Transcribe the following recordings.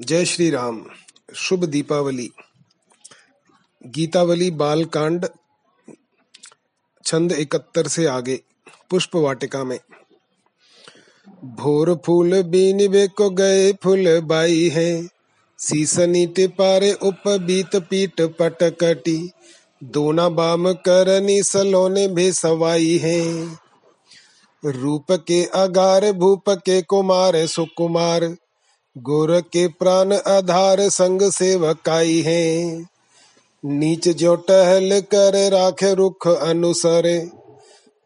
जय श्री राम। शुभ दीपावली। गीतावली बाल कांड छंद इकहत्तर से आगे, पुष्प वाटिका में। भोर फूल बीनबे को गए फूल बाई है। सीसनी टिपारे उप बीत पीट पटकटी दोना बाम करनी सलोने भी सवाई है। रूप के अगार, भूप के कुमार, सुकुमार गोर के प्राण आधार संग सेवकाई है। नीच जो टहल कर राख रुख अनुसरे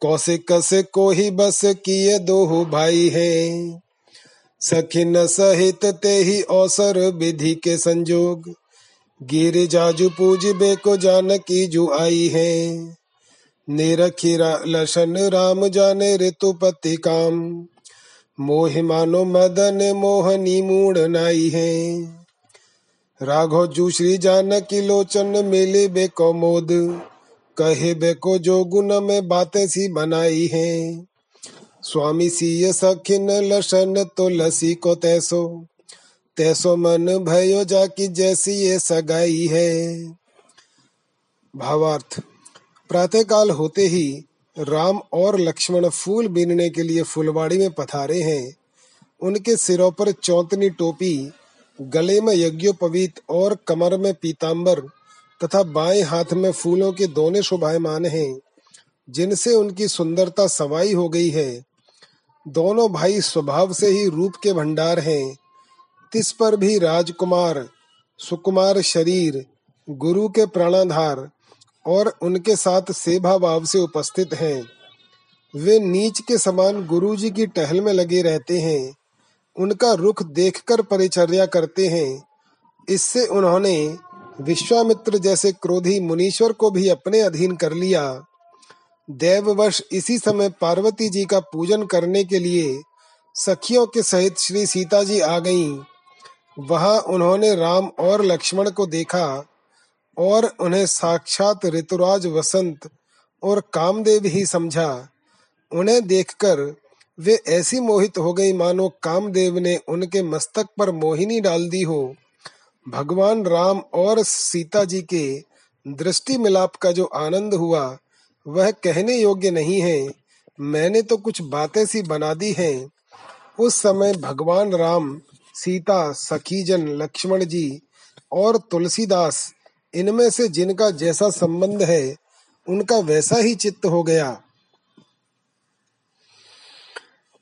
कौशिक से को ही बस किए दो भाई है। सखिन सहित ते ही अवसर विधि के संजोग गिर जाजू पूज बे को जान की जु आई है। निरखी रा, लशन राम जाने ऋतुपति काम मोहि मानो मदन मोहनी मूड नाई है। राघो जू श्री जानकी लोचन मिले बेको मोद, कहे बेको जो गुण में बातें सी बनाई है। स्वामी सीय सखिन लसन तो लसी को तैसो तैसो मन भयो जाकी जैसी ये सगाई है। भावार्थ प्रातः काल होते ही राम और लक्ष्मण फूल बीनने के लिए फुलवाड़ी में पधारे हैं। उनके सिरों पर चौतनी टोपी, गले में यज्ञोपवीत और कमर में पीताम्बर तथा बाएँ हाथ में फूलों के दोने शोभायमान हैं, जिनसे उनकी सुंदरता सवाई हो गई है। दोनों भाई स्वभाव से ही रूप के भंडार हैं। तिस पर भी राजकुमार, सुकुमार शरीर, गुरु के प्राणाधार और उनके साथ सेवा भाव से उपस्थित हैं। वे नीच के समान गुरुजी की टहल में लगे रहते हैं। उनका रुख देखकर परिचर्या करते हैं। इससे उन्होंने विश्वामित्र जैसे क्रोधी मुनीश्वर को भी अपने अधीन कर लिया। देववश इसी समय पार्वती जी का पूजन करने के लिए सखियों के सहित श्री सीता जी आ गईं। वहाँ उन्होंने राम और लक्ष्मण को देखा। और उन्हें साक्षात ऋतुराज वसंत और कामदेव ही समझा। उन्हें देखकर वे ऐसी मोहित हो गई मानो कामदेव ने उनके मस्तक पर मोहिनी डाल दी हो। भगवान राम और सीता जी के दृष्टि मिलाप का जो आनंद हुआ, वह कहने योग्य नहीं है। मैंने तो कुछ बातें सी बना दी हैं। उस समय भगवान राम, सीता, सखीजन, लक्ष्मण जी और तुलसीदास इनमें से जिनका जैसा संबंध है, उनका वैसा ही चित्त हो गया।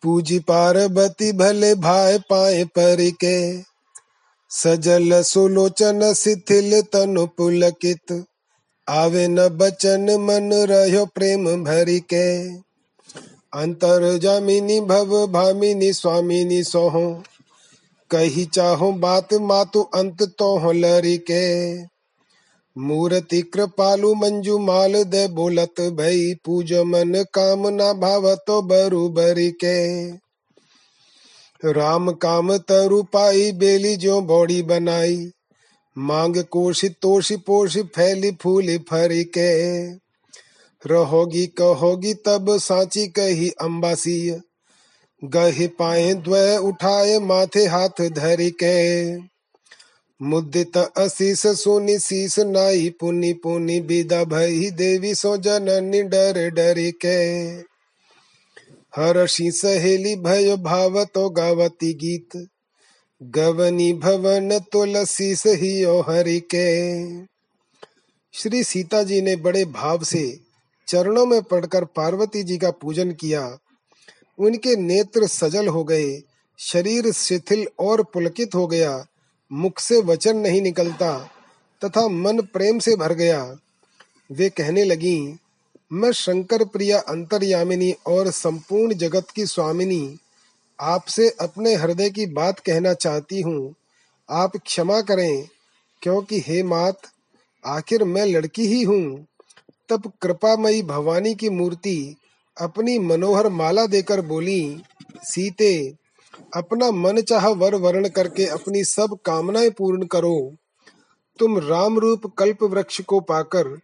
पूजी पार्वती भले भाई पाए पर के सजल सुलोचन शिथिल तनु पुलकित आवे न बचन मन रहो प्रेम भरी के अंतर जामिनी भव भामिनी स्वामिनी सोहो, कही चाहो बात मातु अंत तो हो लरी के मूर्ति कृपालु मंजू माल दे बोलत भई, पूज मन कामना भाव तो बरु बरी के। राम काम तरु पाई, बेली जो बॉडी बनाई। मांग कोशी तोशी पोशी फैली फूली फरी के। रहोगी कहोगी तब साची कही अम्बासी गही पाए द्वय उठाए माथे हाथ धरी के। मुदित असीस सुनि शीस नाई पुनि पुनि विदा भई देवी सो जननी डर डर के। हर्षि सहेली भय भाव तो गावती गीत। गवनी भवन तुलसी सही हरि के। श्री सीता जी ने बड़े भाव से चरणों में पड़कर पार्वती जी का पूजन किया। उनके नेत्र सजल हो गए, शरीर शिथिल और पुलकित हो गया। मुख से वचन नहीं निकलता तथा मन प्रेम से भर गया। वे कहने लगी, मैं शंकर प्रिया अंतर्यामिनी और संपूर्ण जगत की स्वामिनी, आपसे अपने हृदय की बात कहना चाहती हूँ। आप क्षमा करें, क्योंकि हे मात, आखिर मैं लड़की ही हूँ। तब कृपामयी भवानी की मूर्ति अपनी मनोहर माला देकर बोली, सीते अपना मन चाह वर वर्ण करके अपनी सब कामनाएँ पूर्ण करो। तुम राम रूप कल्प वृक्ष को पाकर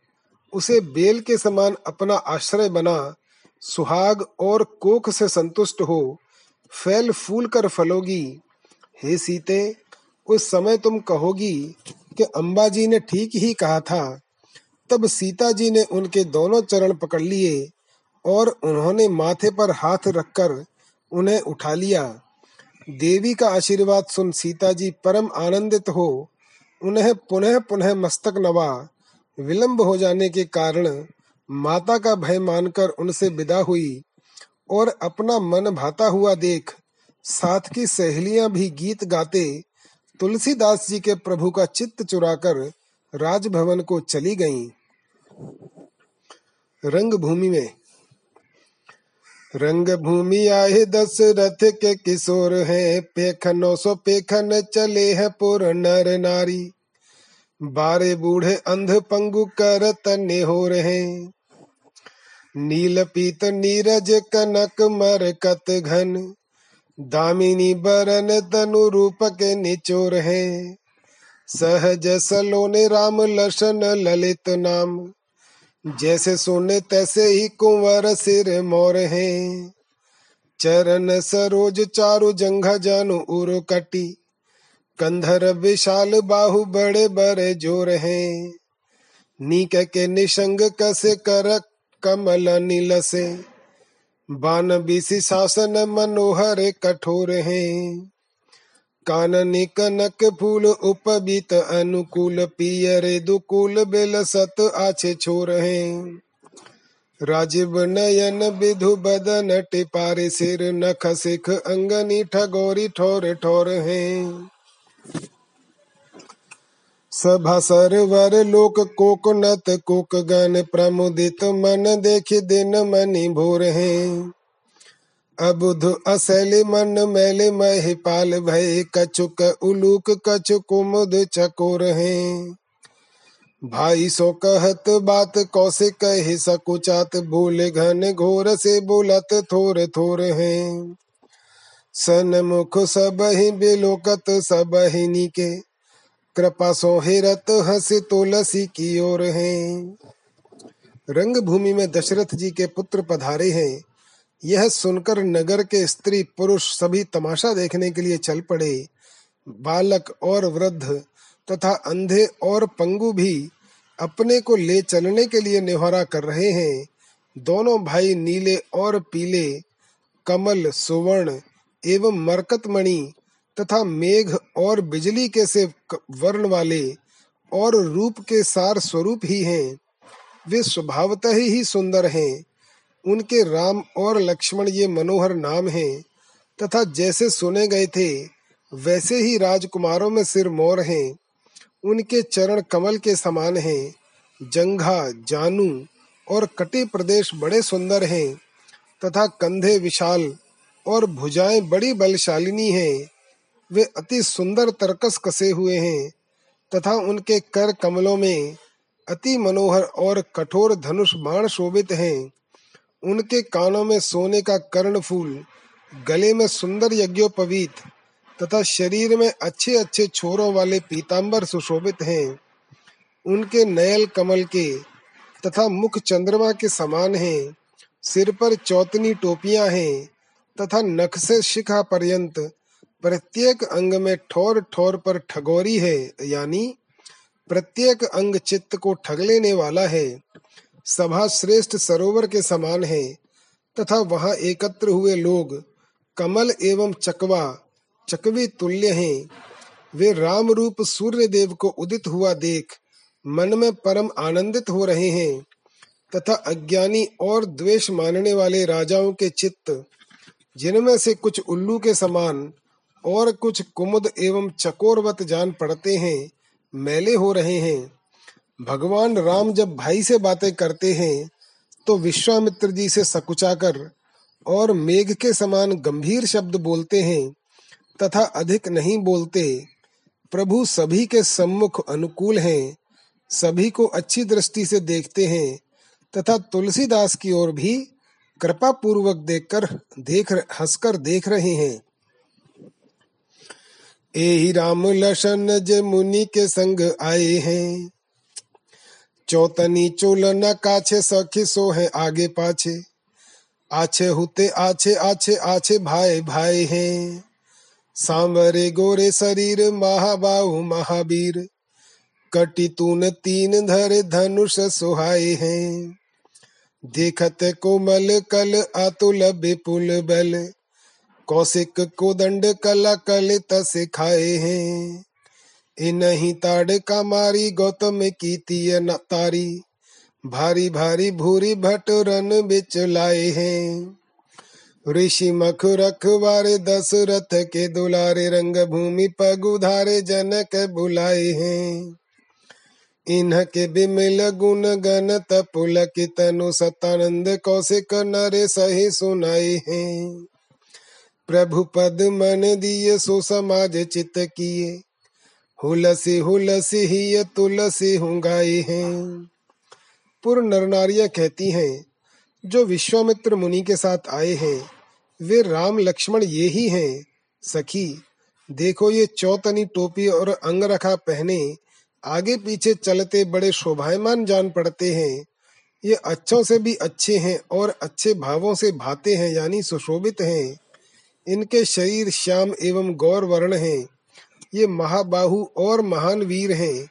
उसे बेल के समान अपना आश्रय बना। सुहाग और कोख से संतुष्ट हो। फैल फूल कर फलोगी। हे सीते, उस समय तुम कहोगी कि अंबाजी ने ठीक ही कहा था। तब सीता जी ने उनके दोनों चरण पकड़ लिए और उन्होंने माथे पर हाथ रखकर उन्हें उठा लिया। देवी का आशीर्वाद सुन सीता जी परम आनंदित हो उन्हें पुनः पुनः मस्तक नवा विलंब हो जाने के कारण माता का भय मानकर उनसे विदा हुई और अपना मन भाता हुआ देख साथ की सहेलियाँ भी गीत गाते तुलसीदास जी के प्रभु का चित्त चुराकर राजभवन को चली गईं। रंग भूमि में रंग भूमि आए दशरथ के किशोर हैं। पेखनो सो पेखन चले हैं पुर नर नारी। बारे बूढ़े अंध पंगु कर तने हो रहे। नील पीत नीरज कनक मर कत घन। दामिनी बरन तनु रूप के निचोर है। सहज सलोने राम लसन ललित नाम। जैसे सोने तैसे ही कुंवर सिर मोर। है चरण सरोज चारु जंघा जानु उरो कटी। कंधर विशाल बाहु बड़े बड़े ज़ोर है। नीक के निशंग कसे कर कमल नील से। बान बीसी शासन मनोहर कठोर है। काननी कनक फूल उपबीत अनुकूल पियरे दुकूल बेल सत आछे छोर हैं। राजीव नयन विधु बदन टिपारे सिर नख सिख अंगनी ठगोरी ठोर ठोर हैं। सभा सरवर लोक कोक नत कोक गन प्रमुदित मन देख दिन मनी भोर हैं। अबुध असैले मन मैले महिपाल भय कछुक उलूक कछु कुमुद चकोर हैं। भाई सो कहत बात कौसे कहे सकुचात बोले घन घोर से बोलत थोर थोर हैं। सन मुख सब ही बिलोकत, सब ही नीके, कृपा सो हेरत हंस तुलसी की ओर है। रंग भूमि में दशरथ जी के पुत्र पधारे हैं। यह सुनकर नगर के स्त्री पुरुष सभी तमाशा देखने के लिए चल पड़े। बालक और वृद्ध तथा अंधे और पंगु भी अपने को ले चलने के लिए निहारा कर रहे हैं। दोनों भाई नीले और पीले, कमल, सुवर्ण एवं मरकत मणि तथा मेघ और बिजली के से वर्ण वाले और रूप के सार स्वरूप ही हैं। वे स्वभावतः ही सुंदर हैं। उनके राम और लक्ष्मण ये मनोहर नाम हैं, तथा जैसे सुने गए थे, वैसे ही राजकुमारों में सिर मोर हैं। उनके चरण कमल के समान हैं, जंघा, जानू और कटी प्रदेश बड़े सुंदर हैं, तथा कंधे विशाल और भुजाएँ बड़ी बलशालिनी हैं। वे अति सुंदर तरकस कसे हुए हैं, तथा उनके कर कमलों में अति मनोहर और कठोर धनुष बाण शोभित हैं। उनके कानों में सोने का कर्ण फूल, गले में सुंदर यज्ञोपवीत तथा शरीर में अच्छे अच्छे छोरों वाले पीताम्बर सुशोभित हैं। उनके नयल कमल के तथा मुख चंद्रमा के समान हैं। सिर पर चौतनी टोपियाँ हैं तथा नख से शिखा पर्यंत प्रत्येक अंग में ठोर ठोर पर ठगोरी है, यानी प्रत्येक अंग चित्त को ठग लेने वाला है। सभा श्रेष्ठ सरोवर के समान है, तथा वहाँ एकत्र हुए लोग कमल एवं चकवा, चकवी तुल्य हैं। वे राम रूप सूर्य देव को उदित हुआ देख मन में परम आनंदित हो रहे हैं, तथा अज्ञानी और द्वेष मानने वाले राजाओं के चित्त, जिनमें से कुछ उल्लू के समान और कुछ कुमुद एवं चकोरवत जान पड़ते हैं, मैले हो रहे हैं। भगवान राम जब भाई से बातें करते हैं तो विश्वामित्र जी से सकुचाकर और मेघ के समान गंभीर शब्द बोलते हैं, तथा अधिक नहीं बोलते। प्रभु सभी के सम्मुख अनुकूल हैं, सभी को अच्छी दृष्टि से देखते हैं, तथा तुलसीदास की ओर भी कृपा पूर्वक देखकर, देख हंसकर देख रहे हैं। ए राम लशन ज मुनि के संग आए हैं। चौतनी चोल न काछे सखी सो है आगे पाछे। आछे हुते, आछे आछे आछे भाई भाई हैं। सांवरे गोरे शरीर, महाबाहु, महावीर। कटी तून तीन धर, धनुष सुहाए हैं। देखत कोमल कल, अतुल विपुल बल। कौशिक को दंड कला कलित खाए हैं। इनही ताड़ का मारी गौतम की तीय तारी। भारी भारी भूरी भट रन बिच लाए हैं। ऋषि मख रखवारे दशरथ के दुलारे रंग भूमि पग उधारे जनक बुलाए हैं। इनके बिमिल गुण गण तपुल तनु सतानंद कौशिक नरे सही सुनाए हैं। प्रभु पद मन दिए सो समाज चित किए। हुलसी हुलसी ही ये तुलसी हूँ गाये हैं। पूर्व नर कहती हैं, जो विश्वामित्र मुनि के साथ आए हैं, वे राम लक्ष्मण ये ही हैं। सखी, देखो ये चौतनी टोपी और अंगरखा पहने, आगे पीछे चलते बड़े शोभायमान जान पड़ते हैं। ये अच्छों से भी अच्छे हैं और अच्छे भावों से भाते हैं, यानी सुशोभित हैं। इनके शरीर श्याम एवं गौर वर्ण हैं। ये महाबाहु और महान वीर हैं,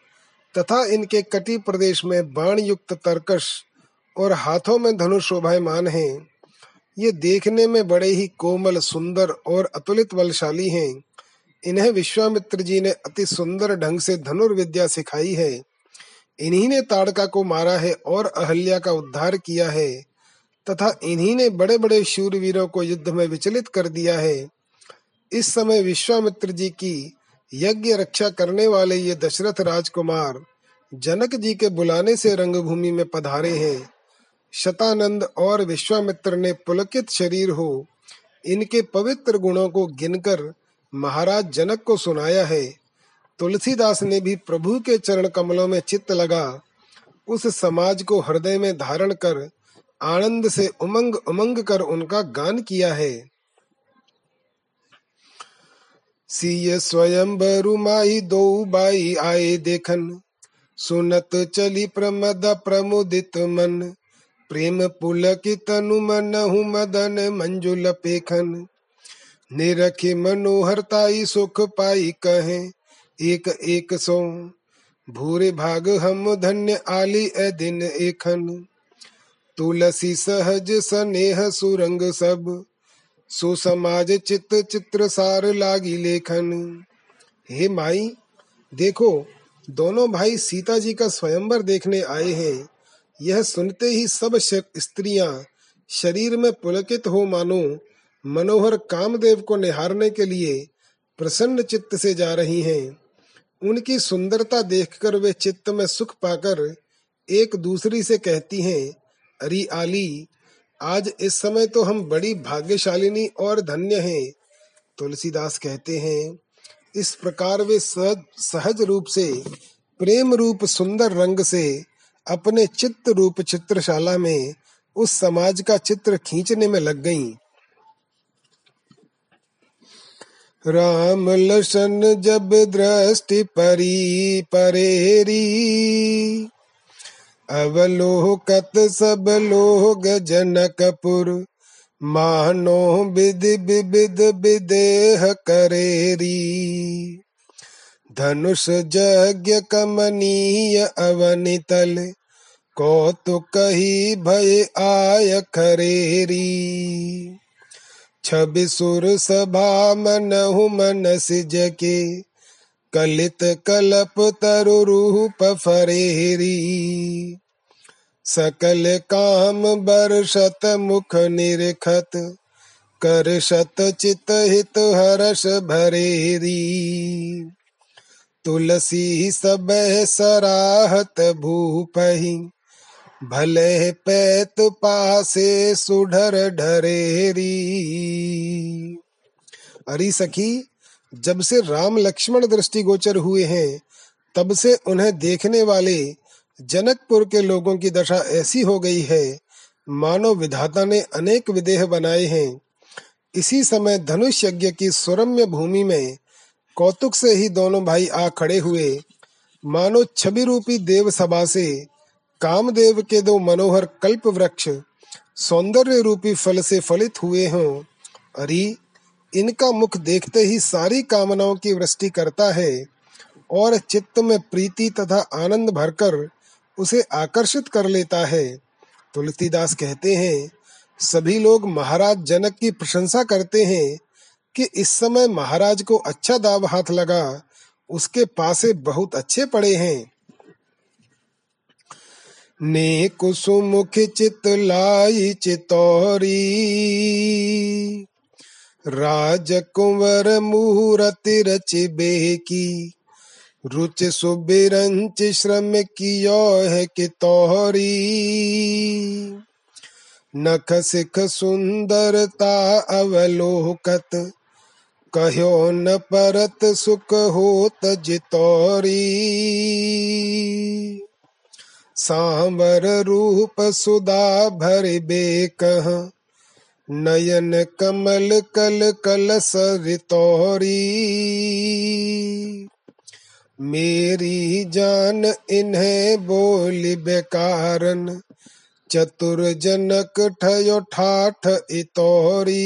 तथा इनके कटी प्रदेश में बाण युक्त तर्कश और हाथों में धनुष शोभायमान हैं। ये देखने में बड़े ही कोमल, सुंदर और अतुलित बलशाली हैं। इन्हें विश्वामित्र जी ने अति सुंदर ढंग से धनुर्विद्या सिखाई है। इन्हीं ने ताड़का को मारा है और अहल्या का उद्धार किया है, तथा इन्हीं ने बड़े बड़े शूरवीरों को युद्ध में विचलित कर दिया है। इस समय विश्वामित्र जी की यज्ञ रक्षा करने वाले ये दशरथ राजकुमार जनक जी के बुलाने से रंगभूमि में पधारे हैं। शतानंद और विश्वामित्र ने पुलकित शरीर हो इनके पवित्र गुणों को गिनकर महाराज जनक को सुनाया है। तुलसीदास ने भी प्रभु के चरण कमलों में चित्त लगा, उस समाज को हृदय में धारण कर आनंद से उमंग उमंग कर उनका गान किया है। सीय स्वयं बरुमाई दो बाई आए देखन। सुनत चली प्रमद प्रमुदित मन। प्रेम पुलकित तनु मन मदन मंजुल पेखन। निरखी मनोहरताई सुख पाई कहे, एक एक सो। भूरे भाग हम धन्य आली ए दिन एखन। तुलसी सहज सनेह सुरंग सब। सो समाज चित चित्र सार लागी लेखन। हे माई, देखो, दोनों भाई सीता जी का स्वयंवर देखने आए हैं। यह सुनते ही सब स्त्रियाँ शरीर में पुलकित हो मानो, मनोहर कामदेव को निहारने के लिए प्रसन्न चित्त से जा रही हैं। उनकी सुंदरता देखकर वे चित्त में सुख पाकर एक दूसरी से कहती हैं, अरे आली आज इस समय तो हम बड़ी भाग्यशालिनी और धन्य हैं, तुलसीदास कहते हैं इस प्रकार वे सहज सहज रूप से, प्रेम रूप सुंदर रंग से, अपने चित्त रूप चित्रशाला में, उस समाज का चित्र खींचने में लग गईं। राम लसन जब दृष्टि परी, परेरी अवलोकत सब लोग जनकपुर, मानो विधि विविध विदेह करेरी। धनुष यज्ञ कमनीय अवनितल, कौतुक ही भय आय खरेरी छवि सुर सभा मनहु मन सिज के कलित कलप तरु रूप फरेरी। सकल काम बरसत मुख निरखत कर शत चित हित हर्ष भरेरी। तुलसी सब सराहत भूपही, भले पैत पासे सुढर ढरेरी। अरी सखी जब से राम लक्ष्मण दृष्टि गोचर हुए हैं, तब से उन्हें देखने वाले जनकपुर के लोगों की दशा ऐसी हो गई है मानो विधाता ने अनेक विदेह बनाए हैं। इसी समय धनुष यज्ञ की सुरम्य भूमि में कौतुक से ही दोनों भाई आ खड़े हुए। मानो छवि रूपी देव सभा से कामदेव के दो मनोहर कल्प वृक्ष सौंदर्य रूपी फल से फलित हुए हों। अरे इनका मुख देखते ही सारी कामनाओं की वृष्टि करता है और चित्त में प्रीति तथा आनंद भरकर उसे आकर्षित कर लेता है। तुलसीदास कहते हैं, सभी लोग महाराज जनक की प्रशंसा करते हैं कि इस समय महाराज को अच्छा दाव हाथ लगा। उसके पासे बहुत अच्छे पड़े हैं। ने कुसुमुख चित लाई चितौरी। राजकुंवर मुहूर्ति रच बेकी रुच सुबिरंच श्रम कियो है कि तोहरी। नख सिख सुंदरता अवलोकत, कहो न परत सुख होत जितौरी। सांवर रूप सुदा भर बेकह नयन कमल कल कल सरितौरी मेरी जान इन्हें बोली बेकारन चतुर जनक ठयो ठाठ इतोरी।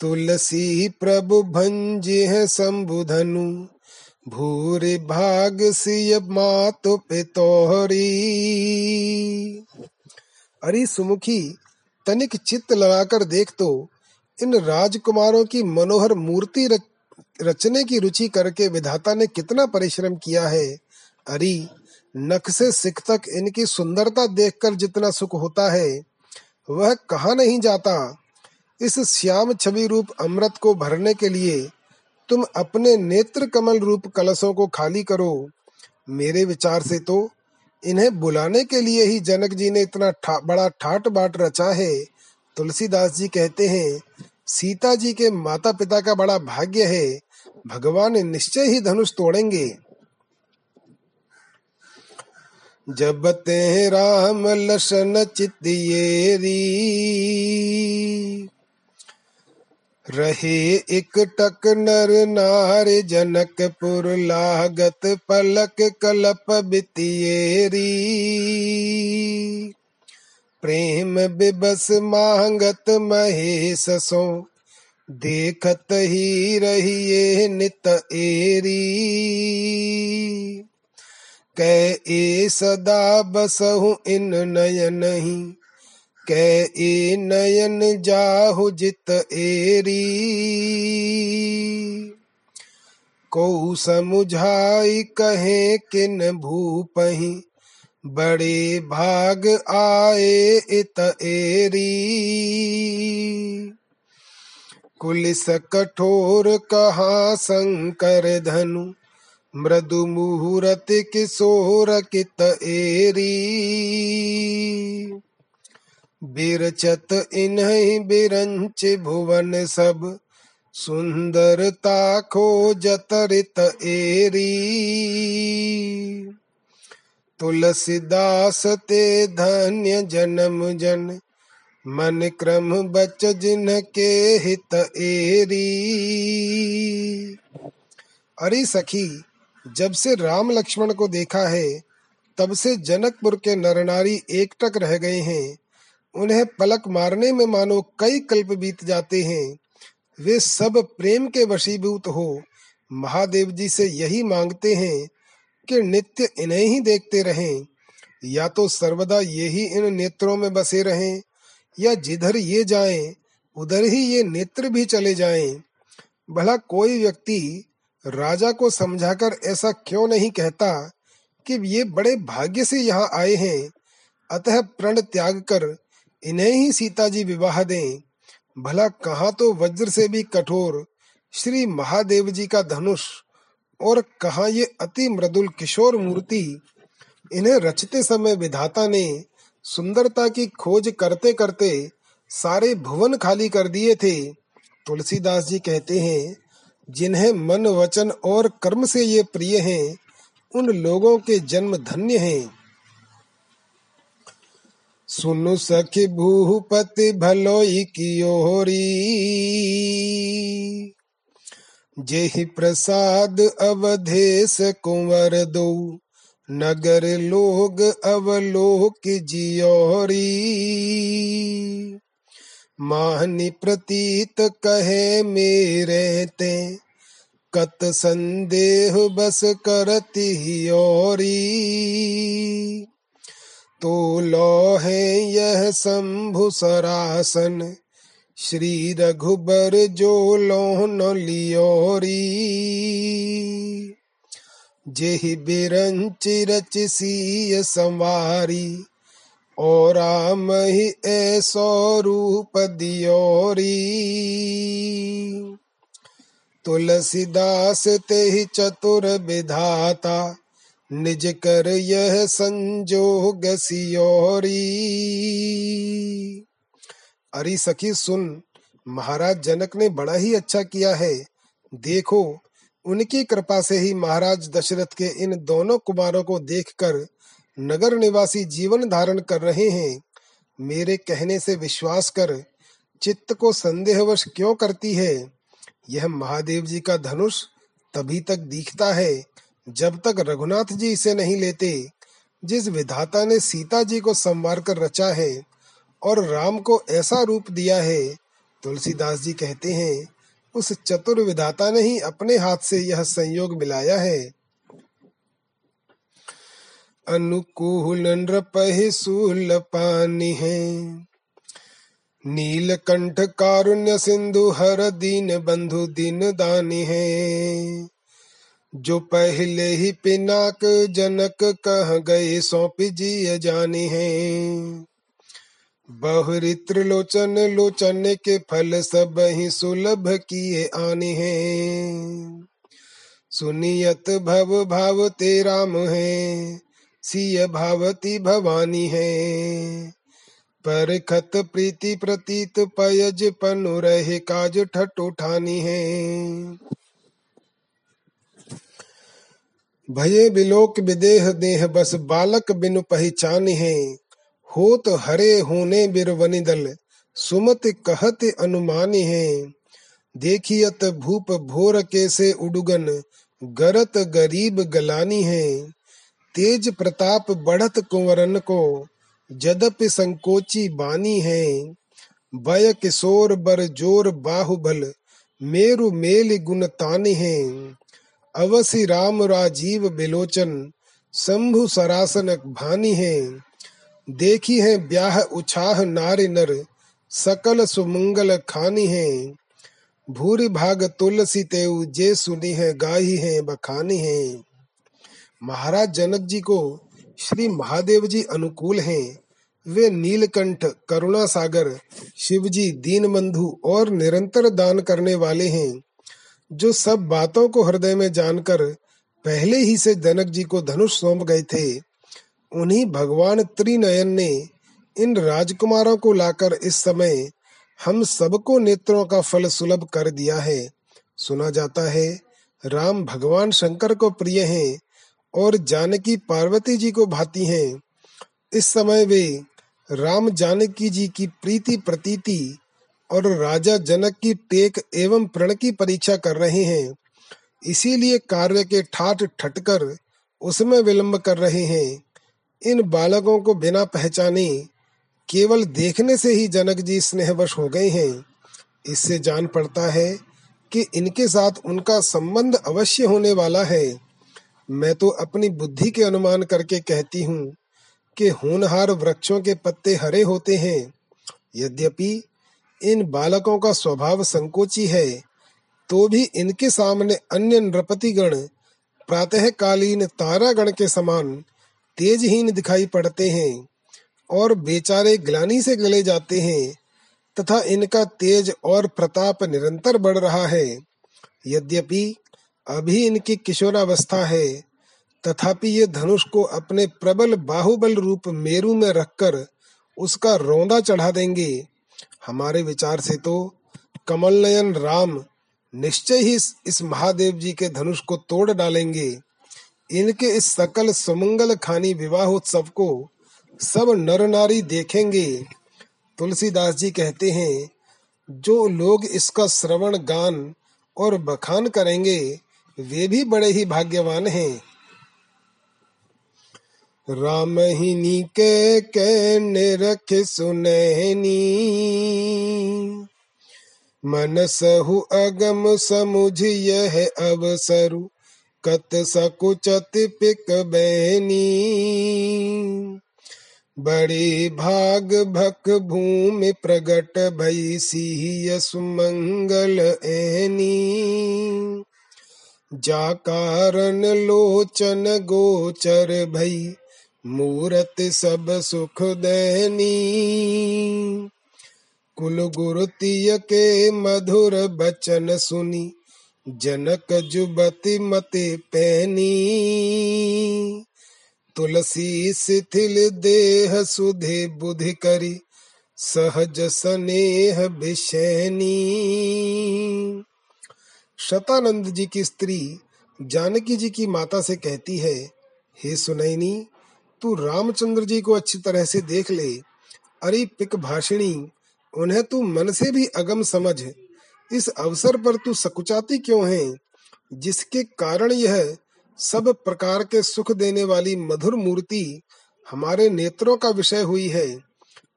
तुलसी प्रभु भंज है शंभुधनु भूरि भाग सिय मात पितौरी। अरे सुमुखी तनिक चित्त लगाकर देख तो। इन राजकुमारों की मनोहर मूर्ति रच, रचने की रुचि करके विधाता ने कितना परिश्रम किया है। अरे नख से सिख तक इनकी सुंदरता देखकर जितना सुख होता है वह कहा नहीं जाता? इस श्याम छवि रूप अमृत को भरने के लिए तुम अपने नेत्र कमल रूप कलशों को खाली करो। मेरे विचार से तो इन्हें बुलाने के लिए ही जनक जी ने इतना ठा, बड़ा ठाट बाट रचा है। तुलसीदास जी कहते हैं सीता जी के माता पिता का बड़ा भाग्य है। भगवान निश्चय ही धनुष तोड़ेंगे। जब ते राम लसन चितियेरी रहे एक टक नर नार जनकपुर लागत पलक कलप बितियेरी प्रेम बिबस मांगत महेश सो, देखत ही रहिए नित एरी। कै ए सदा बसहु इन नयन ही कै ए नयन जाहु जित एरी। को समुझाई कहे किन भूपही, बड़े भाग आए इत एरी। कुलिस कठोर कहा शंकर धनु, मृदु मुहूर्त किशोर कित एरी। बिरचत इन्हीं बिरंच भुवन सब, सुंदरता खोजत रित एरी। तुलसीदास ते धन्य जन्म जन, मन क्रम बच जिन के हित एरी। अरे सखी, जब से राम लक्ष्मण को देखा है, तब से जनकपुर के नरनारी एकटक रह गए हैं। उन्हें पलक मारने में मानो कई कल्प बीत जाते हैं। वे सब प्रेम के वशीभूत हो। महादेव जी से यही मांगते हैं कि नित्य इन्हें ही देखते रहें। या तो सर्वदा ये ही इन नेत्रों में बसे रहें, या जिधर ये जाएँ, उधर ही ये नेत्र भी चले जाएँ। भला कोई व्यक्ति राजा को समझाकर ऐसा क्यों नहीं कहता कि ये बड़े भाग्य से यहाँ आए हैं? अतः प्रण त्याग कर इन्हें ही सीता जी विवाह दें। भला कहा तो वज्र से भी कठोर श्री महादेव जी का धनुष और कहा ये अति मृदुल किशोर मूर्ति। इन्हें रचते समय विधाता ने सुंदरता की खोज करते करते सारे भुवन खाली कर दिए थे। तुलसीदास जी कहते हैं, जिन्हें मन, वचन और कर्म से ये प्रिय हैं, उन लोगों के जन्म धन्य हैं। सुनु सखी भूपति भलोई की ओरी। जेहि प्रसाद अवधेश कुंवर दो, नगर लोग अवलोक जियोरी। माहनि प्रतीत कहे, मेरे ते कत संदेह बस करती औरी तो लो है यह शंभु सरासन, श्री रघुबर जो लोन लियोरी। जेहि बिरंच रच सीय संवारी और राम ही ऐसो रूप दियोरी। तुलसीदास ते चतुर विधाता निज कर यह संजोग सियोरी। अरे सखी, सुन, महाराज जनक ने बड़ा ही अच्छा किया है। देखो, उनकी कृपा से ही महाराज दशरथ के इन दोनों कुमारों को देखकर नगर निवासी जीवन धारण कर रहे हैं। मेरे कहने से विश्वास कर, चित्त को संदेहवश क्यों करती है? यह महादेव जी का धनुष तभी तक दिखता है। जब तक रघुनाथ जी इसे नहीं लेते, जिस विधाता ने सीता जी को संवार कर रचा है और राम को ऐसा रूप दिया है, तुलसीदास जी कहते हैं, उस चतुर विधाता ने ही अपने हाथ से यह संयोग मिलाया है। अनुकूल सूल पानी है। नीलकंठ कारुण्य सिंधु हर दीन बंधु दीन दानी है। जो पहले ही पिनाक जनक कह गए सौंपी जी जानी है। बहुरित्र लोचन लोचन के फल सब ही सुलभ किए आने हैं। सुनियत भव, भाव ते राम है, सिय भावती भवानी है। पर खत प्रीति प्रतीत, पयज पनु रहे, काज ठट उठानी है। भये बिलोक विदेह देह, बस बालक बिनु पहचान है। होत हरे होने बिरवनि दल सुमत कहत अनुमानी है। देखियत भूप भोर के से उडुगन, गरत गरीब गलानी है। तेज प्रताप बढ़त कुंवरन को, जदप संकोची बानी है। बय किशोर बर ज़ोर बाहुबल, मेरु मेल गुण तानी है। अवसी राम राजीव बिलोचन, शंभु सरासन भानी है। देखी है ब्याह उछाह नारी नर, सकल सुमंगल खानी है। भूरी भाग तुलसी तेऊ जे सुनी है, गाही है, बखानी है। महाराज जनक जी को श्री महादेव जी अनुकूल हैं। वे नीलकंठ करुणा सागर शिव जी दीन बंधु और निरंतर दान करने वाले हैं। जो सब बातों को हृदय में जानकर पहले ही से जनक जी को धनुष सौंप गए थे, उन्हीं भगवान त्रिनयन ने इन राजकुमारों को लाकर इस समय हम सबको नेत्रों का फल सुलभ कर दिया है। सुना जाता है, राम भगवान शंकर को प्रिय हैं और जानकी पार्वती जी को भाती हैं। इस समय वे राम जानकी जी की प्रीति प्रतीति और राजा जनक की टेक एवं प्रण की परीक्षा कर रहे हैं। इसीलिए कार्य के ठाट ठटकर उसमें विलंब कर रहे हैं। इन बालकों को बिना पहचाने, केवल देखने से ही जनक जी स्नेहवश हो गए हैं। इससे जान पड़ता है कि इनके साथ उनका संबंध अवश्य होने वाला है। मैं तो अपनी बुद्धि के अनुमान करके कहती हूँ कि होनहार वृक्षों के पत्ते हरे होते हैं। यद्यपि इन बालकों का स्वभाव संकोची है तो भी इनके सामने अन्य नृपतिगण, प्रातःकालीन तारागण के समान तेजहीन दिखाई पड़ते हैं और बेचारे ग्लानी से गले जाते हैं तथा इनका तेज और प्रताप निरंतर बढ़ रहा है। यद्यपि अभी इनकी किशोरावस्था है, तथापि ये धनुष को अपने प्रबल बाहुबल रूप मेरु में रखकर उसका रौंदा चढ़ा देंगे। हमारे विचार से तो कमल नयन राम निश्चय ही इस महादेव जी के धनुष को तोड़ डालेंगे। इनके इस सकल सुमंगल खानी विवाह उत्सव को सब नर नारी देखेंगे। तुलसीदास जी कहते हैं, जो लोग इसका श्रवण, गान और बखान करेंगे, वे भी बड़े ही भाग्यवान हैं। राम नीके के निरख सुनैनी मन सहु अगम समुझ यह अवसरु, कत सकुचत पिक बैनी बड़ी भाग भक भूमि प्रगट भई सिंह सुमंगल एनी जा कारण लोचन गोचर भई मूरत सब सुख दैनी। कुल गुरुतिय के मधुर बचन सुनी, जनक जुबति मते पैनी। तुलसी शिथिल देह सुधे बुधि करी, सहज स्नेह विषैनी शतानंद जी की स्त्री जानकी जी की माता से कहती है, हे सुनैनी तू रामचंद्र जी को अच्छी तरह से देख ले। अरे पिक भाषिणी, उन्हें तू मन से भी अगम समझ। इस अवसर पर तू सकुचाती क्यों है? जिसके कारण यह सब प्रकार के सुख देने वाली मधुर मूर्ति हमारे नेत्रों का विषय हुई है।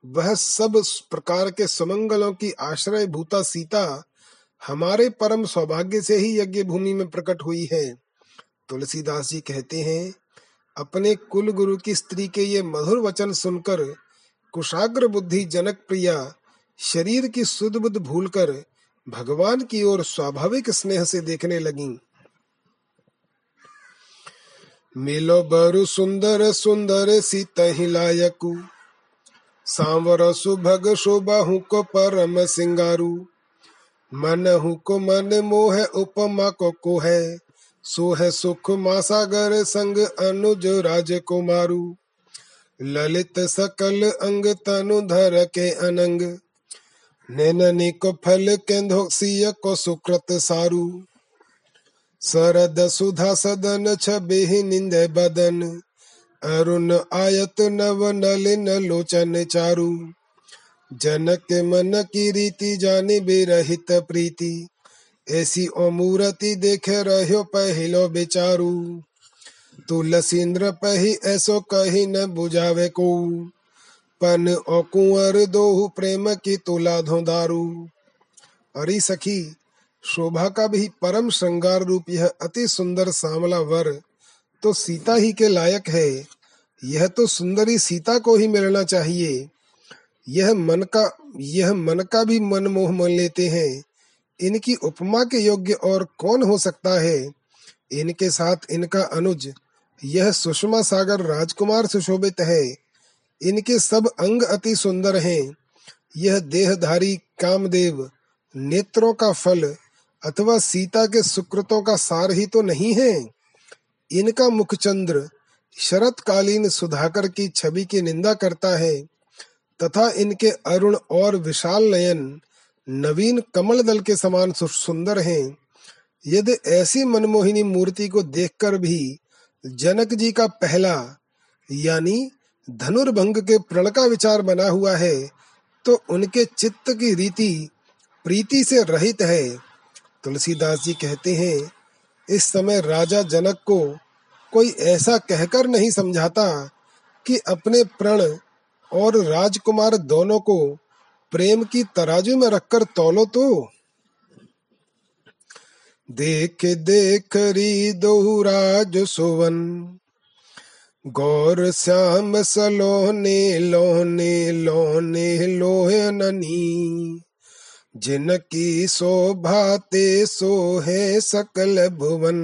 वह सब प्रकार के सुमंगलों की आश्रय भूता सीता हमारे परम सौभाग्य से ही यज्ञ भूमि में प्रकट हुई है। तुलसीदास जी कहते हैं अपने कुल गुरु की स्त्री के ये मधुर वचन सुनकर कुशाग्र बुद्धि जनक प्रिया शरीर की सुध बुद्ध भूलकर भगवान की ओर स्वाभाविक स्नेह से देखने लगी। मिलो बरु सुंदर सुंदर सीत लायकु, सांवर सुभग शोभा को परम सिंगारू। मन हु को मन मोह उपमा को को है सो है सुख मासागर संग अनुज राजकुमारू। ललित सकल अंग तनु धर के अनंग। नैननी को फल केंधो को सुकृत सारू। शरद सुधा सदन छबि निंद बदन। अरुण आयत नव नलिन लोचन चारु। जनक मन की रीति जानी बेरहित प्रीति। ऐसी अमूरति देखे रहो पहलो बेचारू। तुलसीन्द्र पही ऐसो कही न बुझावे को। पन ओ कुंवर प्रेम की तुला धोदारू अरे सखी, शोभा का भी परम श्रृंगार रूप यह अति सुंदर सामला वर तो सीता ही के लायक है। यह तो सुंदरी सीता को ही मिलना चाहिए। यह मन का, यह मन का भी मन मोह मन लेते हैं। इनकी उपमा के योग्य और कौन हो सकता है? इनके साथ इनका अनुज, यह सुषमा सागर राजकुमार सुशोभित है। इनके सब अंग अति सुंदर हैं। यह देहधारी कामदेव, नेत्रों का फल अथवा सीता के सुकृतों का सार ही तो नहीं है। इनका मुखचंद्र शरतकालीन सुधाकर की छवि की निंदा करता है, तथा इनके अरुण और विशाल नयन नवीन कमल दल के समान सुंदर हैं। यदि ऐसी मनमोहिनी मूर्ति को देखकर भी जनक जी का पहला, यानी धनुर्भंग के प्रण का विचार बना हुआ है तो उनके चित्त की रीति प्रीति से रहित है। तुलसीदास जी कहते हैं, इस समय राजा जनक को कोई ऐसा कहकर नहीं समझाता कि अपने प्रण और राजकुमार दोनों को प्रेम की तराजू में रखकर तोलो तो। देख देख, री दोहराज सुवन। गौर, श्याम सलोने लोने लोने लोहे, ननी। जिनकी शोभा ते सो है सकल भुवन।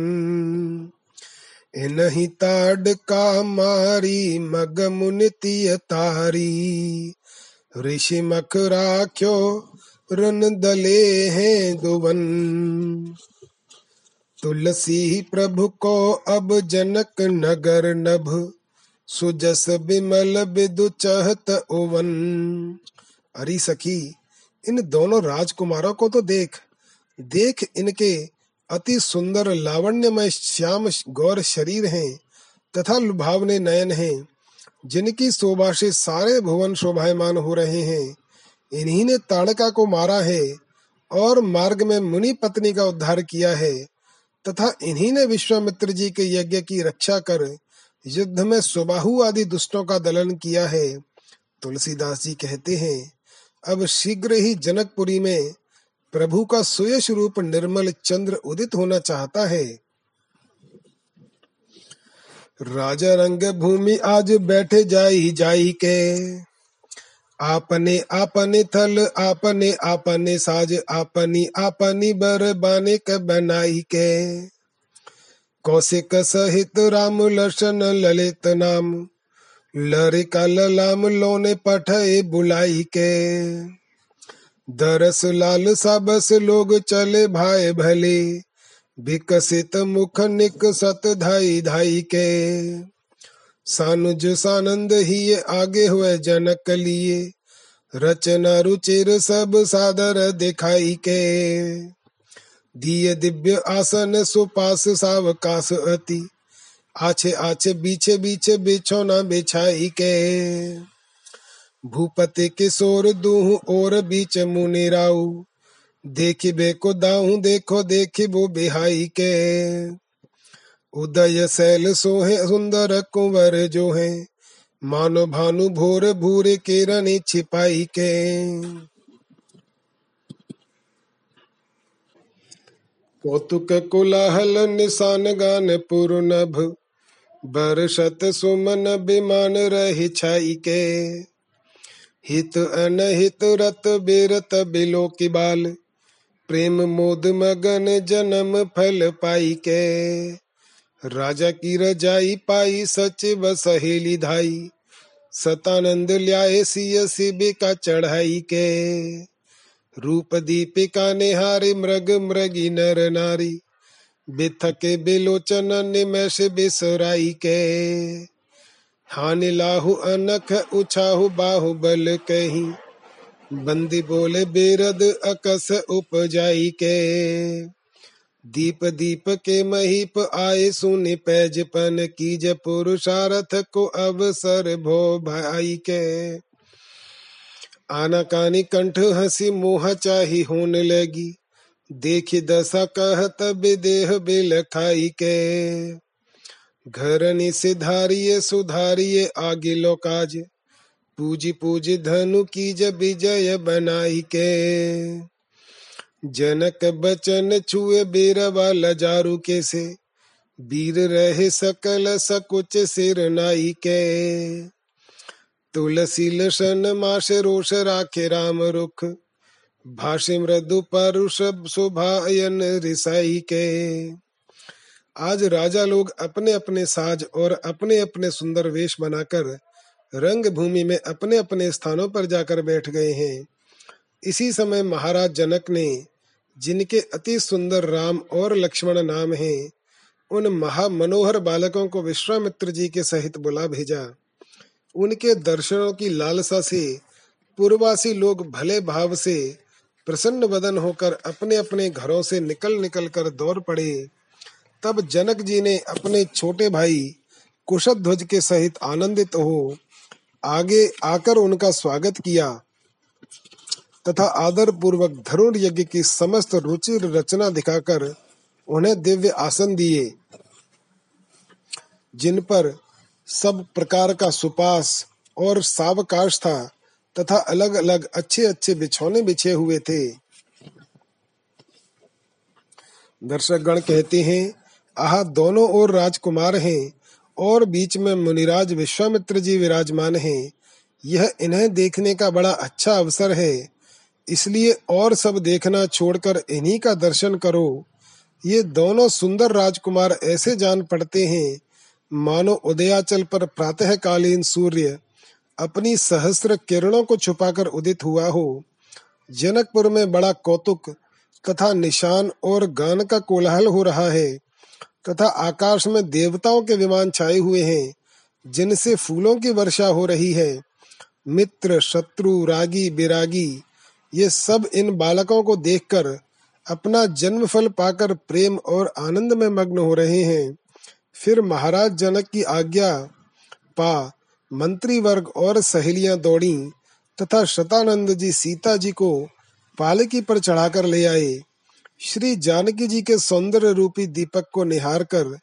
इनही ताड का मारी, मग मुनितिय तारी। ऋषि मख राख्यो रन दले हैं दुवन? तुलसी प्रभु को अब जनक नगर नभ, सुजस बिमल बिदु चहत ओवन। अरी सखी, इन दोनों राजकुमारों को तो देख देख इनके अति सुंदर लावण्यमय श्याम गौर शरीर हैं, तथा लुभावने नयन हैं। जिनकी शोभा से सारे भुवन शोभायमान हो रहे हैं, इन्हीं ने ताड़का को मारा है और मार्ग में मुनि पत्नी का उद्धार किया है, तथा इन्हीं ने विश्वामित्र जी के यज्ञ की रक्षा कर युद्ध में सुबाहु आदि दुष्टों का दलन किया है। तुलसीदास जी कहते हैं, अब शीघ्र ही जनकपुरी में प्रभु का सुयश रूप निर्मल चंद्र उदित होना चाहता है। राजा रंग भूमि आज बैठे जाई जाई के। आपने आपने थल, आपने आपने साज, आपनी आपनी बर बाने क बनाई के। कौशिक सहित राम लक्षण ललित नाम, लरिका ललाम लोने पठे बुलाई के। दरस लाल सबस लोग चले भाई भले विकसित मुख निक सत धाई धाई के। सानुज सानंद ही आगे हुए जनक लिए। रचना रुचिर सब सादर दिखाई के। दिए दिव्य आसन सुपास सावकाश अति। आछे आछे बीचे बीचे बिछोना बिछाई के। भूपति किशोर दूह और बीच मुनि देखी बेको दाऊ, देखो, देखी वो बिहाई के। उदय सैल सोहे, सुंदर कुंवर जो है। मानो भानु भोर भूरे किरण छिपाई के। कौतुक कुलाहल, निशान गान पूर्णभ। बरसत सुमन विमान रही छाई के। हित अनहित रत बेरत बिलो की बाल। प्रेम मोद मगन जन्म फल पाई के राजा की रजाई पाई सचिव सहेली धाई। सतानंद ल्याए सिय शिविका चढ़ाई के रूप दीपिका निहारे मृग मृगी नर नारी। बिथके बिलोचन निमेश बिसराई के हानि लाहु अनख उछाहु बाहु बल कहीं। बंदी बोले, बेरद अकस उपजाई के। दीप दीप के महीप आए सुनि पैजपन कीज पुरुषारथ को अवसर भो भाई के। आना कानी कंठ हसी मोह चाही होने लगी, देखी दशा कह तब देह बिल खाई के। घर सिधारिये सुधारिये आगे लोकाज पूजी पूजी धनु की जब विजय बनाई के। जनक बचन छुए बेरवा लजारू के से। वीर रहे सकल सकुच सिर नाई के। तुलसी लसन माश रोष राखे राम रुख। भाषि मृदु परुष सुभायन रिसाई के। आज राजा लोग अपने अपने साज और अपने अपने सुंदर वेश बनाकर रंग भूमि में अपने अपने स्थानों पर जाकर बैठ गए हैं। इसी समय महाराज जनक ने, जिनके अति सुंदर राम और लक्ष्मण नाम हैं, उन महा मनोहर बालकों को विश्वामित्र जी के सहित बुला भेजा। उनके दर्शनों की लालसा से पूर्वासी लोग भले भाव से प्रसन्न बदन होकर अपने अपने घरों से निकल निकल कर दौड़ पड़े। तब जनक जी ने अपने छोटे भाई कुशध्वज ध्वज के सहित आनंदित हो आगे आकर उनका स्वागत किया तथा आदर पूर्वक धरुण यज्ञ की समस्त रुचि रचना दिखाकर उन्हें दिव्य आसन दिए, जिन पर सब प्रकार का सुपास और सावकाश था तथा अलग अलग अच्छे अच्छे बिछौने बिछे हुए थे। दर्शक गण कहते हैं, आह, दोनों ओर राजकुमार हैं। और बीच में मुनिराज विश्वामित्र जी विराजमान हैं। यह इन्हें देखने का बड़ा अच्छा अवसर है। इसलिए और सब देखना छोड़कर इन्हीं का दर्शन करो। ये दोनों सुंदर राजकुमार ऐसे जान पड़ते हैं। मानो उदयाचल पर प्रातःकालीन सूर्य अपनी सहस्र किरणों को छुपाकर उदित हुआ हो। जनकपुर में बड़ा कौतुक तथा निशान और गान का कोलाहल हो रहा है। तथा आकाश में देवताओं के विमान छाए हुए हैं, जिनसे फूलों की वर्षा हो रही है। मित्र, शत्रु, रागी, बिरागी, ये सब इन बालकों को देखकर अपना जन्म फल पाकर प्रेम और आनंद में मग्न हो रहे हैं। फिर महाराज जनक की आज्ञा, पा, मंत्री वर्ग और सहेलियाँ दौड़ी तथा शतानंद जी, सीता जी को पालकी पर चढ़ाकर ले आए। श्री जानकी जी के सौंदर्य रूपी दीपक को निहार कर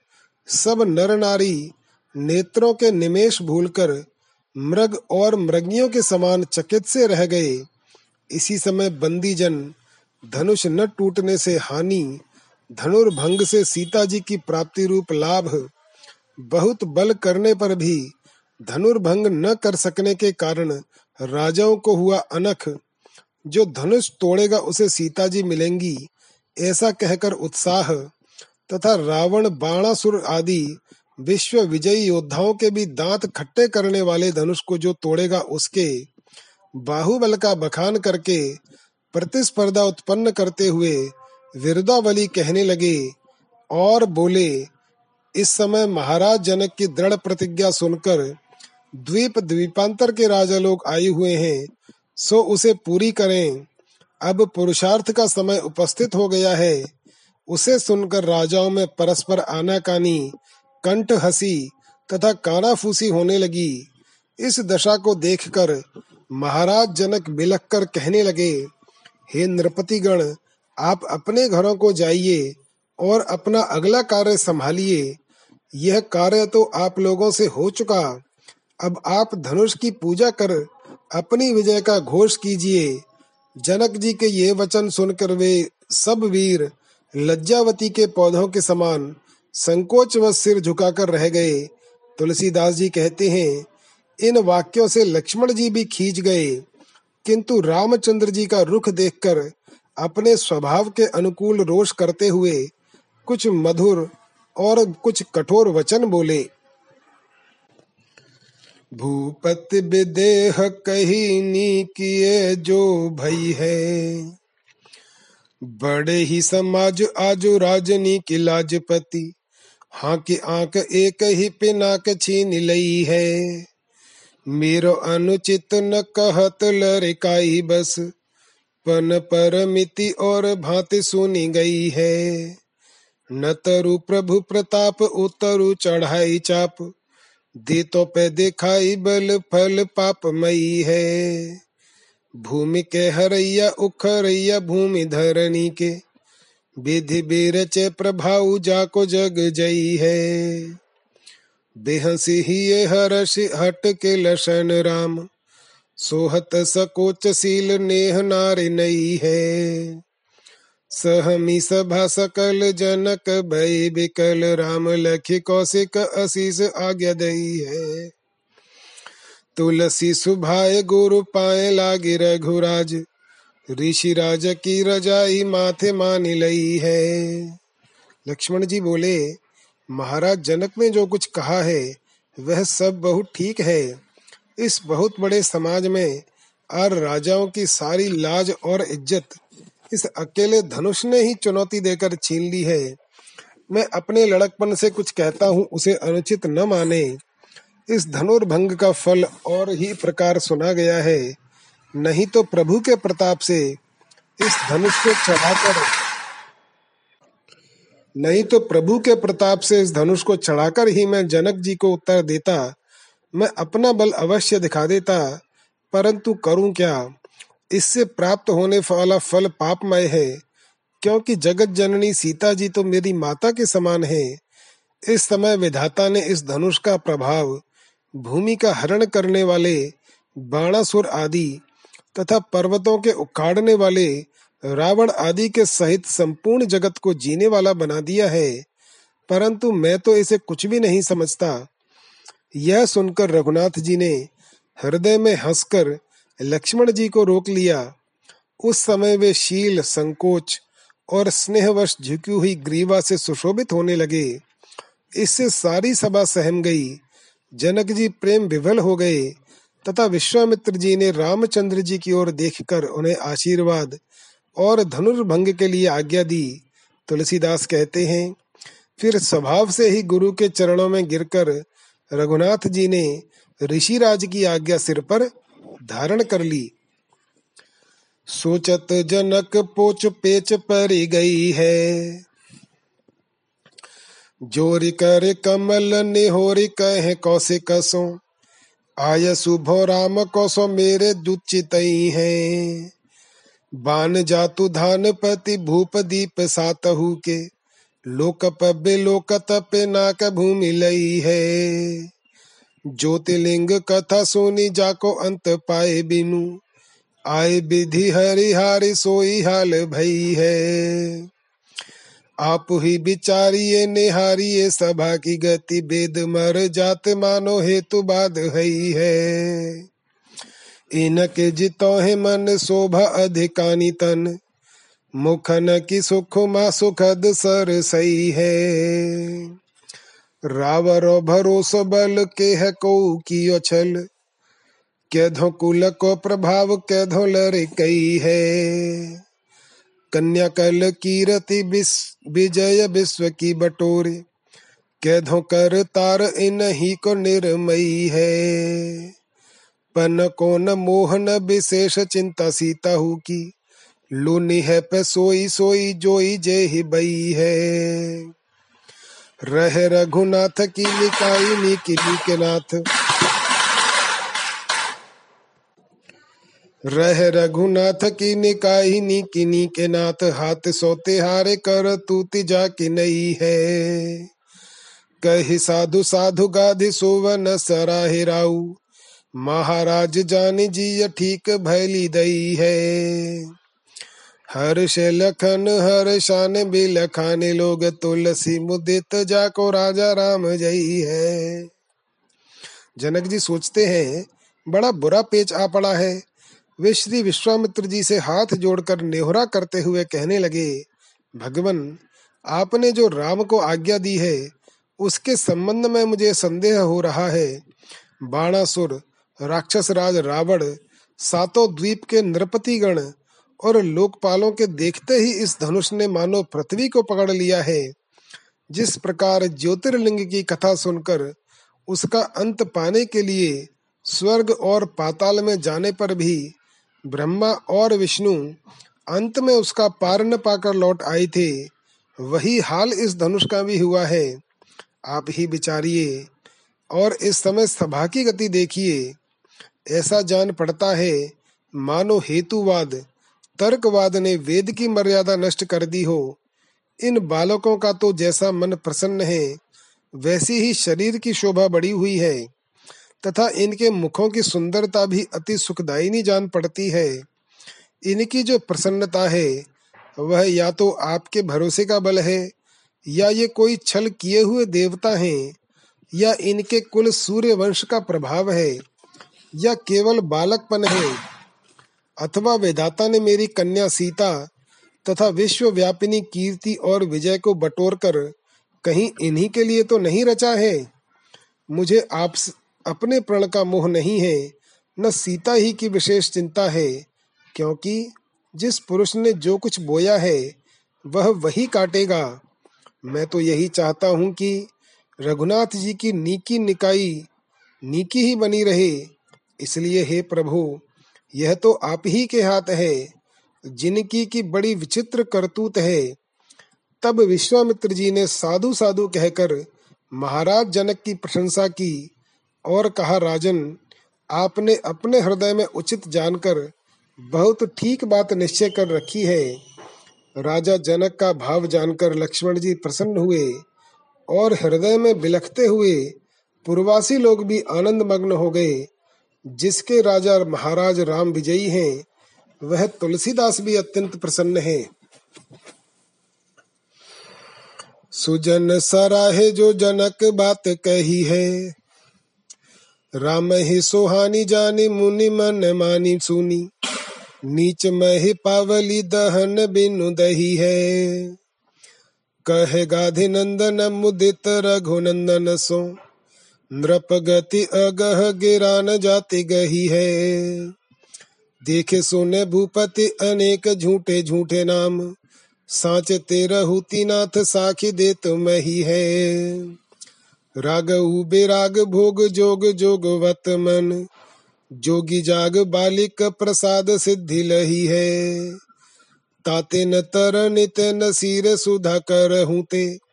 सब नर नारी नेत्रों के निमेश भूलकर मृग और मृगियों के समान चकित से रह गए। इसी समय बंदी जन धनुष न टूटने से हानि, धनुर्भंग से सीता जी की प्राप्ति रूप लाभ, बहुत बल करने पर भी धनुर्भंग न कर सकने के कारण राजाओं को हुआ अनख। जो धनुष तोड़ेगा उसे सीता जी मिलेंगी। ऐसा कहकर उत्साह तथा रावण, बाणासुर आदि विश्व विजयी योद्धाओं के भी दांत खट्टे करने वाले धनुष को जो तोड़ेगा, उसके बाहुबल का बखान करके प्रतिस्पर्धा उत्पन्न करते हुए विरुदावली कहने लगे और बोले, इस समय महाराज जनक की दृढ़ प्रतिज्ञा सुनकर द्वीप द्वीपांतर के राजा लोग आए हुए हैं, सो उसे पूरी करें। अब पुरुषार्थ का समय उपस्थित हो गया है। उसे सुनकर राजाओं में परस्पर आनाकानी, कंठ हसी तथा कानाफूसी होने लगी। इस दशा को देखकर महाराज जनक बिलख कर कहने लगे, हे नृपतिगण, आप अपने घरों को जाइए और अपना अगला कार्य संभालिए। यह कार्य तो आप लोगों से हो चुका। अब आप धनुष की पूजा कर अपनी विजय का घोष कीजिए। जनक जी के ये वचन सुनकर वे सब वीर लज्जावती के पौधों के समान संकोच व सिर झुकाकर रह गए। तुलसीदास जी कहते हैं, इन वाक्यों से लक्ष्मण जी भी खींच गए। किंतु रामचंद्र जी का रुख देखकर अपने स्वभाव के अनुकूल रोष करते हुए कुछ मधुर और कुछ कठोर वचन बोले। भूपति विदेह कही नी किए जो भई है। बड़े ही समाज आजो राजनी की लाजपति हाँ की आँख एक ही पिनाक छीन लई है। मेरो अनुचित न कहत लरिकाई बस, पन पर मिति और भांति सुनी गई है। न तरु प्रभु प्रताप, उतरु चढ़ाई चाप दे तो पे दिखाई बल फल पाप मई है। भूमि के हरैया उखरैया भूमि धरणी के, विधि बीरचे प्रभाव जाको जग जई है। बेहसी ही ये हर्ष हट के लसन राम, सोहत सकोच सील नेह नारी नई है। सहमी सभा सकल जनक भय बिकल राम लखी कौशिक अशीष आज्ञा दई है। तुलसी सुभाए गुरु पाए लागे रघुराज, ऋषि राज की रजाई माथे मान लई है। लक्ष्मण जी बोले, महाराज जनक ने जो कुछ कहा है, वह सब बहुत ठीक है। इस बहुत बड़े समाज में और राजाओं की सारी लाज और इज़्ज़त इस अकेले धनुष ने ही चुनौती देकर छीन ली है। मैं अपने लड़कपन से कुछ कहता हूँ, उसे अनुचित न माने। इस धनुर्भंग का फल और ही प्रकार सुना गया है। नहीं तो प्रभु के प्रताप से इस धनुष को चढ़ाकर नहीं तो प्रभु के प्रताप से इस धनुष को चढ़ाकर ही मैं जनक जी को उत्तर देता। मैं अपना बल अवश्य दिखा देता, परंतु करूँ क्या? इससे प्राप्त होने वाला फल पापमय है, क्योंकि जगत जननी सीता जी तो मेरी माता के समान है। इस समय विधाता ने इस धनुष का प्रभाव, भूमि का हरण करने वाले, बाणासुर आदि तथा पर्वतों के उखाड़ने वाले, रावण आदि के सहित संपूर्ण जगत को जीने वाला बना दिया है। परंतु मैं तो इसे कुछ भी नहीं समझता। यह सुनकर रघुनाथ जी ने हृदय में हंसकर लक्ष्मण जी को रोक लिया। उस समय वे शील, संकोच और स्नेहवश झुकी हुई ग्रीवा से सुशोभित होने लगे। इससे सारी सभा सहम गई। जनक जी प्रेम विभल हो गए तथा विश्वामित्र जी ने रामचंद्र जी की ओर देखकर उन्हें आशीर्वाद और धनुर्भंग के लिए आज्ञा दी। तुलसीदास कहते हैं, फिर स्वभाव से ही गुरु के चरणों में गिरकर रघुनाथ जी ने ऋषिराज की आज्ञा सिर पर धारण कर ली। सोचत जनक पोच पेच पर गई है। जोरी कर कमल निहोरी कहे कौसे कसो आय शुभो राम कौसो मेरे दुचितई है। बान जातु धान पति भूप दीप सातहु के। लोक पे लोक तपे नाक भूमि लई है। ज्योतिलिंग कथा सुनी जाको अंत पाए बिनु। आए विधि हरिहारी सोई हाल भई है। आप ही बिचारिये निहारिये सभा की गति वेद मर जात मानो हेतु बाद हई है। इनके जितो है मन शोभा अधिकानी तन। मुखन की सुख मा सुखद सर सही है। रावर भरोस बल के है को कियो छल? कैधो कुल को प्रभाव, कैधो लर कई है? कन्या कल कीरति विजय विश्व की बटोरे। कैधो कर तार इन ही को निर्मयी है? पन कौन मोहन विशेष चिंता सीता हु की। लूनी है पे सोई सोई जोई जे ही बई है। रह रघुनाथ की निकाई निकी के नाथ रह रघुनाथ की निकाही नी किनी के नाथ हाथ सोते हारे कर तू तिजा की नई है। कही साधु साधु गाधि सुवन सराहे राऊ, महाराज जान जी ठीक भैली दई है। हर से लखन हर शान भी लखाने लोग तुलसी मुदित जाको राजा राम जई है। जनक जी सोचते हैं, बड़ा बुरा पेच आ पड़ा है। वे श्री विश्वामित्र जी से हाथ जोड़कर नेहरा करते हुए कहने लगे, भगवान, आपने जो राम को आज्ञा दी है, उसके संबंध में मुझे संदेह हो रहा है। बाणासुर राक्षस राज रावण, सातों द्वीप के नृपति गण और लोकपालों के देखते ही इस धनुष ने मानो पृथ्वी को पकड़ लिया है। जिस प्रकार ज्योतिर्लिंग की कथा सुनकर उसका अंत पाने के लिए स्वर्ग और पाताल में जाने पर भी ब्रह्मा और विष्णु अंत में उसका पार न पाकर लौट आए थे, वही हाल इस धनुष का भी हुआ है। आप ही विचारिए और इस समय सभा की गति देखिए। ऐसा जान पड़ता है, मानो हेतुवाद तर्कवाद ने वेद की मर्यादा नष्ट कर दी हो। इन बालकों का तो जैसा मन प्रसन्न है, वैसी ही शरीर की शोभा बढ़ी हुई है। तथा इनके मुखों की सुंदरता भी अति सुखदायिनी जान पड़ती है। इनकी जो प्रसन्नता है, वह या तो आपके भरोसे का बल है, या ये कोई छल किए हुए देवता हैं, या इनके कुल सूर्य वंश का प्रभाव है, या केवल बालकपन है। अथवा वेदाता ने मेरी कन्या सीता तथा विश्व व्यापिनी कीर्ति और विजय को बटोर कर कहीं इन्हीं के लिए तो नहीं रचा है? मुझे आप अपने प्रण का मोह नहीं है, न सीता ही की विशेष चिंता है, क्योंकि जिस पुरुष ने जो कुछ बोया है, वह वही काटेगा। मैं तो यही चाहता हूँ कि रघुनाथ जी की नीकी निकाई, नीकी ही बनी रहे। इसलिए हे प्रभु यह तो आप ही के हाथ है, जिनकी की बड़ी विचित्र करतूत है। तब विश्वामित्र जी ने साधु साधु कहकर महाराज जनक की प्रशंसा की और कहा, राजन, आपने अपने हृदय में उचित जानकर बहुत ठीक बात निश्चय कर रखी है। राजा जनक का भाव जानकर लक्ष्मण जी प्रसन्न हुए और हृदय में बिलखते हुए पूर्वासी लोग भी आनंद मग्न हो गए। जिसके राजा महाराज राम विजयी हैं, वह तुलसीदास भी अत्यंत प्रसन्न है। सुजन सराहे जो जनक बात कही है, राम ही सोहानी जानी, मुनि मन मानी सुनी। नीच मही पावली दहन बिनु दही है। कहे गाधि नंदन मुदित रघुनंदन सो। नृप गति अगह गिरा न जाती गही है। देखे सुने भूपति अनेक झूठे झूठे नाम। साच तेरहुति नाथ साखी दे तुम ही है। राग बेराग भोग जोग जोग वत मन। जोगी जाग बालिक प्रसाद सिद्धि लही है। ताते न तर नित न सिर सुधा कर ते।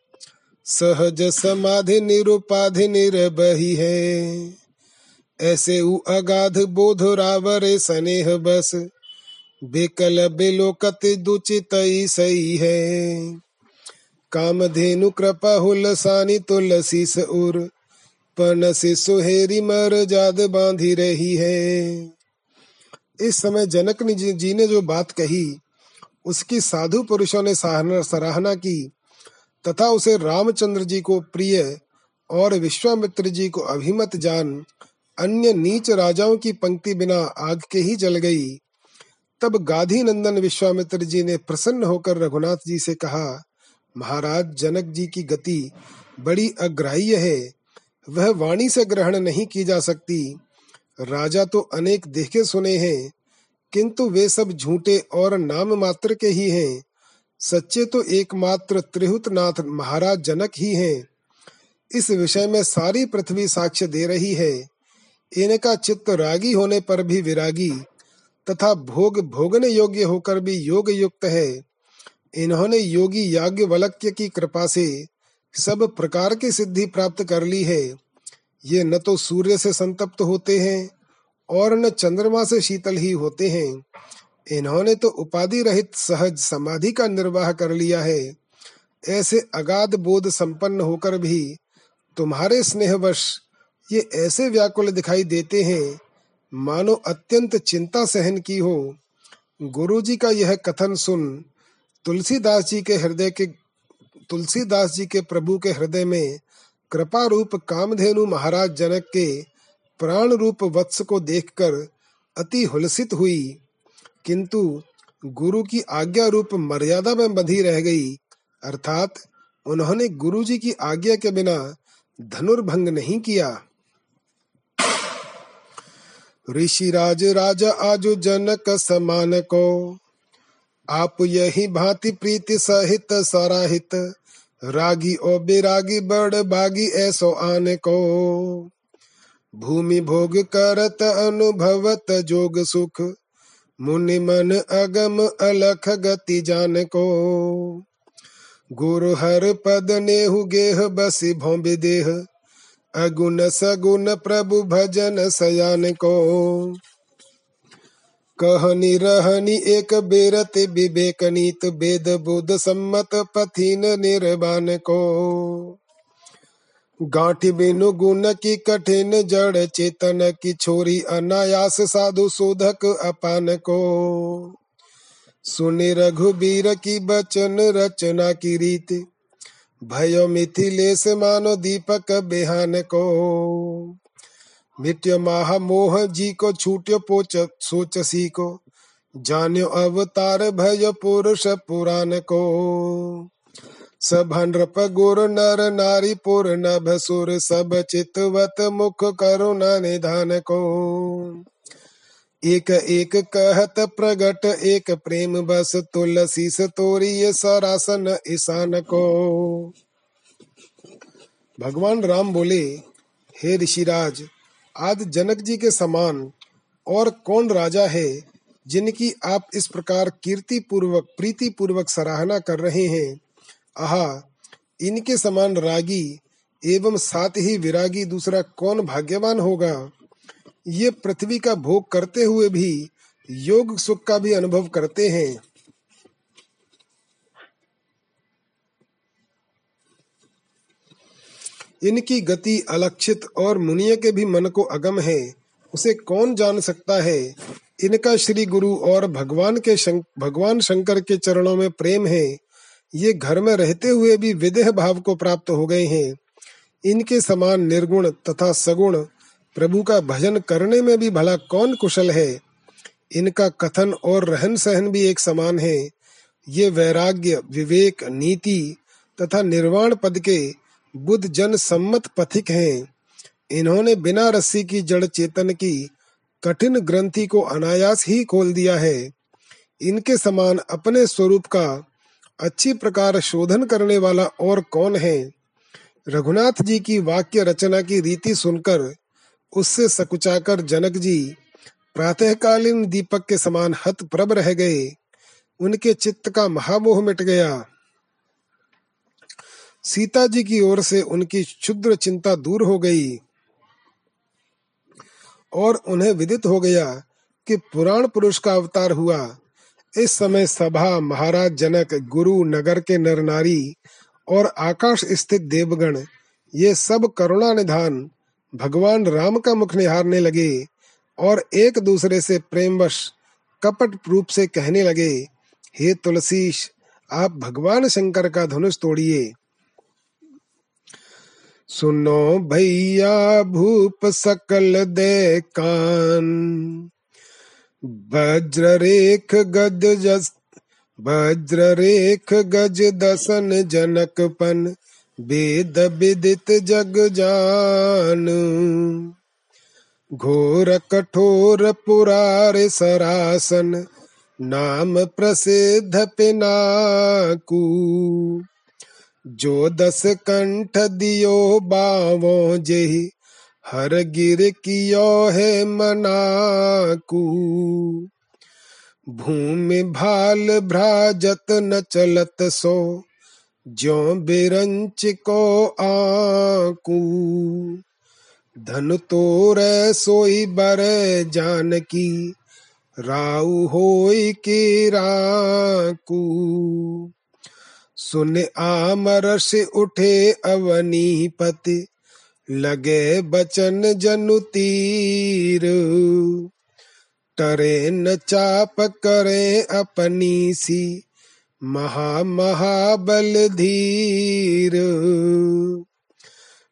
सहज समाधि निरुपाधि निरबही है। ऐसे उ अगाध बोध रावरे स्नेह बस बेकल बेलोकत दुचित सही है। कामधेनु कृपा हुलसानी तुलसी से उर, पन से सुहेरी मर जाद बांधी रही है। इस समय जनक जी ने जो बात कही, उसकी साधु पुरुषों ने सराहना की तथा उसे रामचंद्र जी को प्रिय और विश्वामित्र जी को अभिमत जान अन्य नीच राजाओं की पंक्ति बिना आग के ही जल गई। तब गाधी नंदन विश्वामित्र जी ने प्रसन्न होकर रघुनाथ जी से कहा, महाराज, जनक जी की गति बड़ी अग्राह्य है। वह वाणी से ग्रहण नहीं की जा सकती। राजा तो अनेक देखे सुने हैं, किंतु वे सब झूठे और नाम मात्र के ही हैं। सच्चे तो एकमात्र त्रिहुत नाथ महाराज जनक ही हैं। इस विषय में सारी पृथ्वी साक्ष्य दे रही है। इनका चित्त रागी होने पर भी विरागी, तथा भोग भोगने योग्य होकर भी योग युक्त है। इन्होंने योगी याज्ञवल्क्य की कृपा से सब प्रकार की सिद्धि प्राप्त कर ली है। ये न तो सूर्य से संतप्त होते हैं, और न चंद्रमा से शीतल ही होते हैं। इन्होंने तो उपाधि रहित सहज समाधि का निर्वाह कर लिया है। ऐसे अगाध बोध संपन्न होकर भी तुम्हारे स्नेहवश ये ऐसे व्याकुल दिखाई देते हैं। मानो अत्यंत चिंता सहन की हो। गुरु जी का यह कथन सुन तुलसीदास जी के हृदय के, तुलसीदास जी के प्रभु के हृदय में कृपा रूप कामधेनु महाराज जनक के प्राण रूप वत्स को देखकर अति हुलसित हुई। किंतु गुरु की आज्ञा रूप मर्यादा में बंधी रह गई, अर्थात उन्होंने गुरु जी की आज्ञा के बिना धनुर्भंग नहीं किया। ऋषि राज राजा आजु जनक समान को, आप यही भांति प्रीति सहित सराहित, रागी ओ बिरागी बड़ बागी ऐसो आने को। भूमि भोग करत अनुभवत जोग सुख मुनि मन अगम अलख गति जान को गुरु हर पद नेहु गेह बसी भोंबि देह। अगुण सगुण प्रभु भजन सयान को कहनी रहनी एक बेरत विवेक नीत वेद बुद्ध सम्मत पथिन निर्वाण को गांठी बिनु गुण की कठिन जड़, चेतन की छोरी अनायास साधु शोधक अपान को। सुनि रघुबीर की बचन, रचना की रीति, भयो मिथिलेश मानो दीपक बेहान को। मिट्यो माह मोह जी को छूट्यो पोच, सोच सी को जान्यो अवतार भय पुरुष पुराण को। सभनृप गुर नर नारी पुर नभ सुर सब चितवत मुख करुणा निधान को। एक एक कहत प्रगट एक प्रेम बस तुलसी तोरी सरासन ईशान को। भगवान राम बोले, हे ऋषिराज, आज जनक जी के समान और कौन राजा है जिनकी आप इस प्रकार कीर्ति पूर्वक प्रीति पूर्वक सराहना कर रहे हैं? आहा इनके समान रागी एवं साथ ही विरागी दूसरा कौन भाग्यवान होगा? ये पृथ्वी का भोग करते हुए भी योग सुख का भी अनुभव करते हैं। इनकी गति अलक्षित और मुनिय के भी मन को अगम है। उसे कौन जान सकता है? इनका श्री गुरु और भगवान के शंक, भगवान शंकर के चरणों में प्रेम है। ये घर में रहते हुए भी विदेह भाव को प्राप्त हो गए हैं। इनके समान निर्गुण तथा सगुण प्रभु का भजन करने में भी भला कौन कुशल है? इनका कथन और रहन सहन भी एक समान है। ये वैराग्य, विवेक, नीति तथा निर्वाण पद के बुद्ध जन सम्मत पथिक हैं। इन्होंने बिना रस्सी की, जड़ चेतन की, कठिन ग्रंथि को अनायास ही खोल दिया है। इनके समान अपने स्वरूप का अच्छी प्रकार शोधन करने वाला और कौन है? रघुनाथ जी की वाक्य रचना की रीति सुनकर उससे सकुचाकर जनक जी प्रातःकालीन दीपक के समान हत प्रभ रह गए। उनके चित्त का महामोह मिट गया। सीता जी की ओर से उनकी क्षुद्र चिंता दूर हो गई और उन्हें विदित हो गया कि पुराण पुरुष का अवतार हुआ। इस समय सभा महाराज जनक गुरु नगर के नर नारी और आकाश स्थित देवगण, ये सब करुणा निधान भगवान राम का मुख निहारने लगे और एक दूसरे से प्रेमवश कपट रूप से कहने लगे, हे तुलसीश, आप भगवान शंकर का धनुष तोड़िए। सुनो भैया भूप सकल दे कान। वज्र रेख गज जस वज्र रेख गज दसन जनकपन वेद विदित जग जान। घोर कठोर पुरार सरासन, नाम प्रसिद्ध पिनाकू। जो दस कंठ दियो बावो जेहि हर गिर कियो है मनाकू। भूमि भाल भ्राजत न चलत सो जो बिरंच को आकू। धन तोर सोई बर जान की राउ होई के राकू। सुन आमर से उठे अवनीपति लगे बचन जनु तीर। टरे न चाप करे अपनी सी महा महाबल धीर।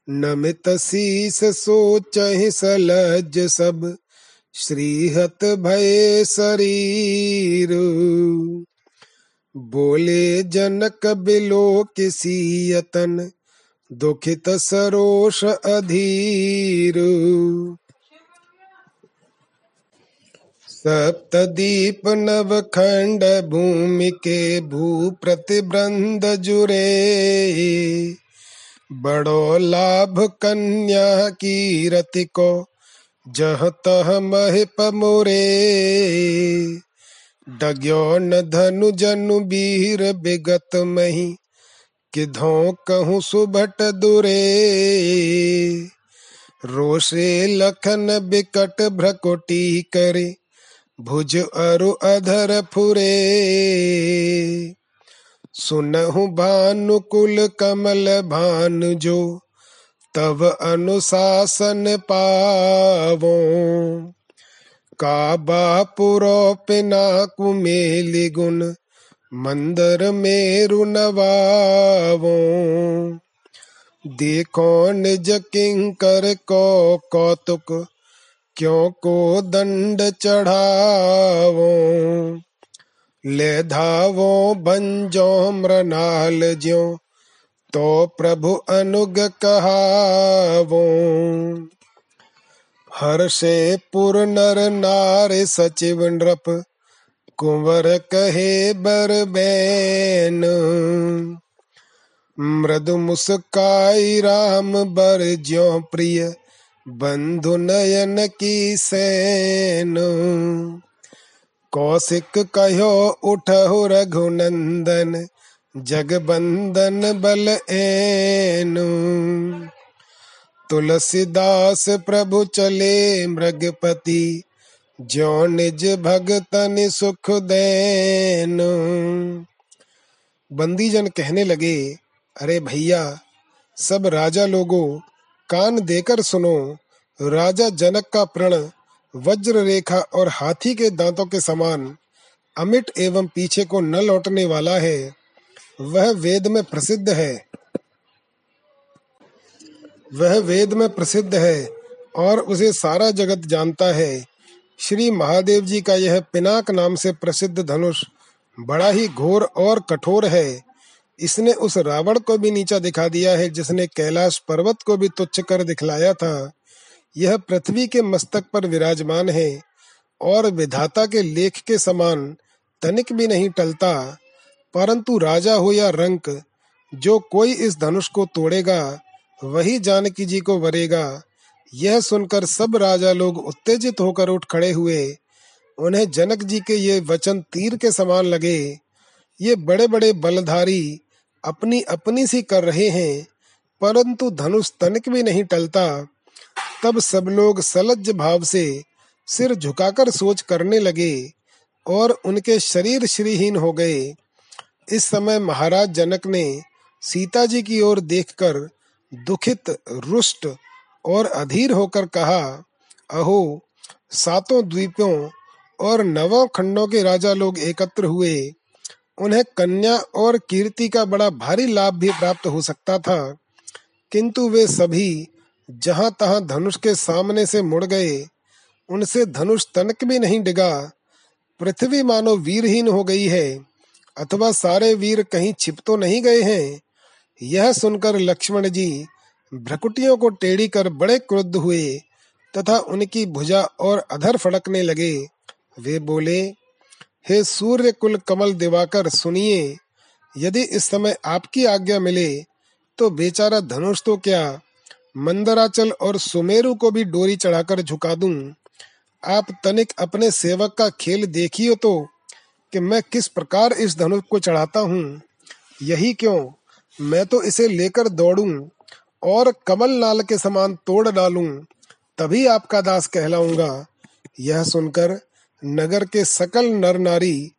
नमित शीस सोच सलज सब श्रीहत भय शरीर। बोले जनक बिलो किसी यतन दुखित सरोष अधीर। सप्तदीप नव खंड भूमि के भू प्रतिबंध जुरे। बड़ो लाभ कन्या की रति को जह तह महिप मोरे। डग्यो न धनु जनु बीर बिगत मही किधो कहूँ सुभट दुरे? रोषे लखन बिकट भ्रकोटी करे, भुज अरु अधर फुरे। सुनहु भानुकुल कमल भानु जो तव अनुशासन पावो। काबा पुरो पिना कुमेली गुण मंदर मेरु नवावो। देखो निज किंकर को कौतुक, क्यों को दंड चढ़ावो। ले धावो बंजो मृणाल ज्यो तो प्रभु अनुग कहावो। हर्षे पुर नर नारे सचिव नृप कुंवर कहे बर बैन मृदु मुस्काई राम बर ज्यो प्रिय बंधु नयन की सैन। कौशिक कहो, उठहु रघुनंदन, जगबंदन बल एनु तुलसीदास प्रभु चले मृगपति जो निज भगतन सुख देन। बंदीजन कहने लगे, अरे भैया, सब राजा लोगों, कान देकर सुनो। राजा जनक का प्रण, वज्र रेखा और हाथी के दांतों के समान, अमिट एवं पीछे को न लौटने वाला है। वह वेद में प्रसिद्ध है। वह वेद में प्रसिद्ध है और उसे सारा जगत जानता है। श्री महादेव जी का यह पिनाक नाम से प्रसिद्ध धनुष बड़ा ही घोर और कठोर है। इसने उस रावण को भी नीचा दिखा दिया है, जिसने कैलाश पर्वत को भी तुच्छ कर दिखलाया था। यह पृथ्वी के मस्तक पर विराजमान है और विधाता के लेख के समान तनिक भी नहीं टलता, परंतु राजा हो या रंक, जो कोई इस धनुष को तोड़ेगा, वही जानकी जी को वरेगा। यह सुनकर सब राजा लोग उत्तेजित होकर उठ खड़े हुए। उन्हें जनक जी के ये वचन तीर के समान लगे। ये बड़े बड़े बलधारी अपनी अपनी सी कर रहे हैं, परंतु धनुष तनिक भी नहीं टलता। तब सब लोग सलज्ज भाव से सिर झुकाकर सोच करने लगे और उनके शरीर श्रीहीन हो गए। इस समय महाराज जनक ने सीता जी की ओर देखकर दुखित, रुष्ट और अधीर होकर कहा, अहो, सातों द्वीपों और नवों खंडों के राजा लोग एकत्र हुए। उन्हें कन्या और कीर्ति का बड़ा भारी लाभ भी प्राप्त हो सकता था। किंतु वे सभी जहाँ तहां धनुष के सामने से मुड़ गए। उनसे धनुष तनक भी नहीं डिगा। पृथ्वी मानो वीरहीन हो गई है, अथवा सारे वीर कहीं छिप तो नहीं गए हैं। यह सुनकर लक्ष्मण जी भ्रकुटियों को टेढ़ी कर बड़े क्रुद्ध हुए, तथा उनकी भुजा और अधर फड़कने लगे। वे बोले, हे सूर्य कुल कमल दिवाकर सुनिए, यदि इस समय आपकी आज्ञा मिले तो बेचारा धनुष तो क्या मंदराचल और सुमेरु को भी डोरी चढ़ाकर झुका दूँ? आप तनिक अपने सेवक का खेल देखियो तो कि मैं किस प्रकार इस धनुष को चढ़ाता हूँ? यही क्यों? मैं तो इसे लेकर दौड़ूं। और कमल नाल के समान तोड़ डालूं, तभी आपका दास कहलाऊँगा। यह सुनकर नगर के सकल नर नारी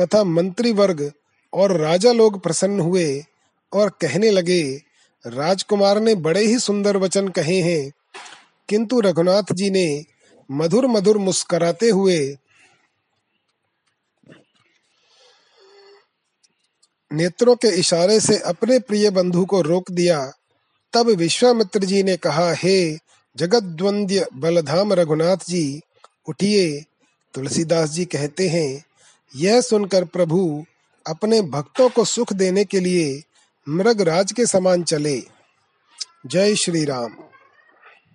तथा मंत्री वर्ग और राजा लोग प्रसन्न हुए और कहने लगे, राजकुमार ने बड़े ही सुंदर वचन कहे हैं। किंतु रघुनाथ जी ने मधुर मधुर मुस्कराते हुए नेत्रों के इशारे से अपने प्रिय बंधु को रोक दिया तब विश्वामित्र जी ने कहा, हे जगद्वंद्य बलधाम रघुनाथ जी, उठिए। तुलसीदास जी कहते हैं, यह सुनकर प्रभु अपने भक्तों को सुख देने के लिए मृगराज के समान चले। जय श्री राम